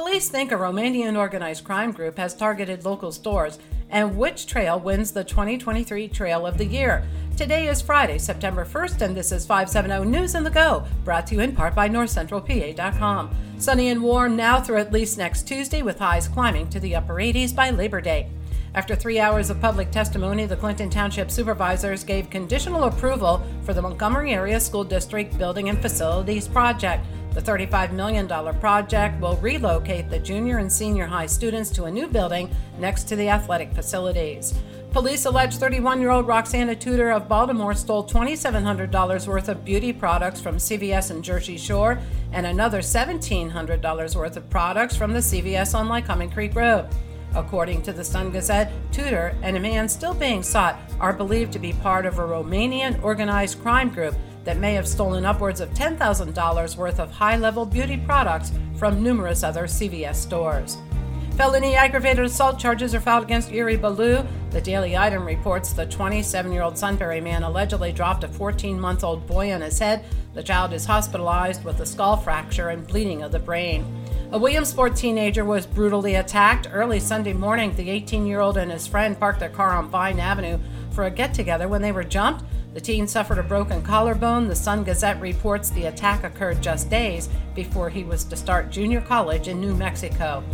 Police think a Romanian organized crime group has targeted local stores, and which trail wins the 2023 Trail of the Year. Today is Friday, September 1st, and this is 570 News on the Go, brought to you in part by NorthCentralPA.com. Sunny and warm now through at least next Tuesday, with highs climbing to the upper 80s by Labor Day. After three hours of public testimony, the Clinton Township supervisors gave conditional approval for the Montgomery Area School District Building and Facilities Project. The $35 million project will relocate the junior and senior high students to a new building next to the athletic facilities. Police allege 31 year old Roxana Tudor of Baltimore stole $2,700 worth of beauty products from CVS in Jersey Shore and another $1,700 worth of products from the CVS on Lycoming Creek Road. According to the Sun Gazette, Tudor and a man still being sought are believed to be part of a Romanian organized crime group that may have stolen upwards of $10,000 worth of high level beauty products from numerous other CVS stores. Felony aggravated assault charges are filed against Yuri Belu. The Daily Item reports the 27 year old Sunbury man allegedly dropped a 14 month old boy on his head. The child is hospitalized with a skull fracture and bleeding of the brain. A Williamsport teenager was brutally attacked early Sunday morning. The 18 year old and his friend parked their car on Vine Avenue for a get together when they were jumped. The teen suffered a broken collarbone. The Sun Gazette reports the attack occurred just days before he was to start junior college in New Mexico.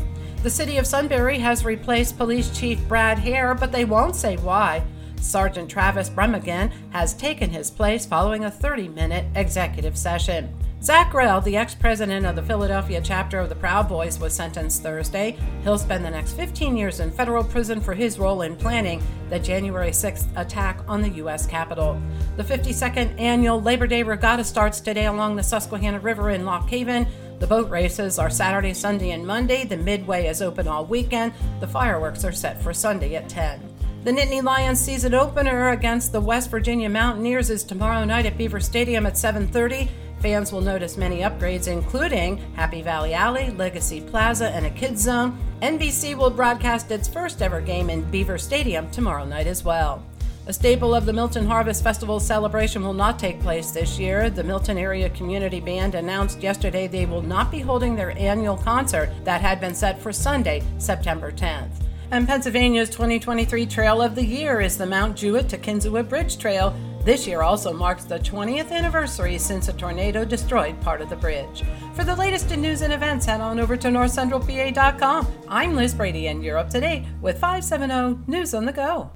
The city of Sunbury has replaced Police Chief Brad Hare, but they won't say why. Sergeant Travis Bremigan has taken his place following a 30 minute executive session. Zach Rehl, the ex president of the Philadelphia chapter of the Proud Boys, was sentenced Thursday. He'll spend the next 15 years in federal prison for his role in planning the January 6th attack on the U.S. Capitol. The 52nd annual Labor Day Regatta starts today along the Susquehanna River in Lock Haven. The boat races are Saturday, Sunday, and Monday. The Midway is open all weekend. The fireworks are set for Sunday at 10. The Nittany Lions season opener against the West Virginia Mountaineers is tomorrow night at Beaver Stadium at 7:30. Fans will notice many upgrades, including Happy Valley Alley, Legacy Plaza, and a kids zone. NBC will broadcast its first ever game in Beaver Stadium tomorrow night as well. A staple of the Milton Harvest Festival celebration will not take place this year. The Milton Area Community Band announced yesterday they will not be holding their annual concert that had been set for Sunday, September 10th. And Pennsylvania's 2023 Trail of the Year is the Mount Jewett to Kinzua Bridge Trail. This year also marks the 20th anniversary since a tornado destroyed part of the bridge. For the latest in news and events, head on over to northcentralpa.com. I'm Liz Brady, and you're up to date with 570 News on the Go.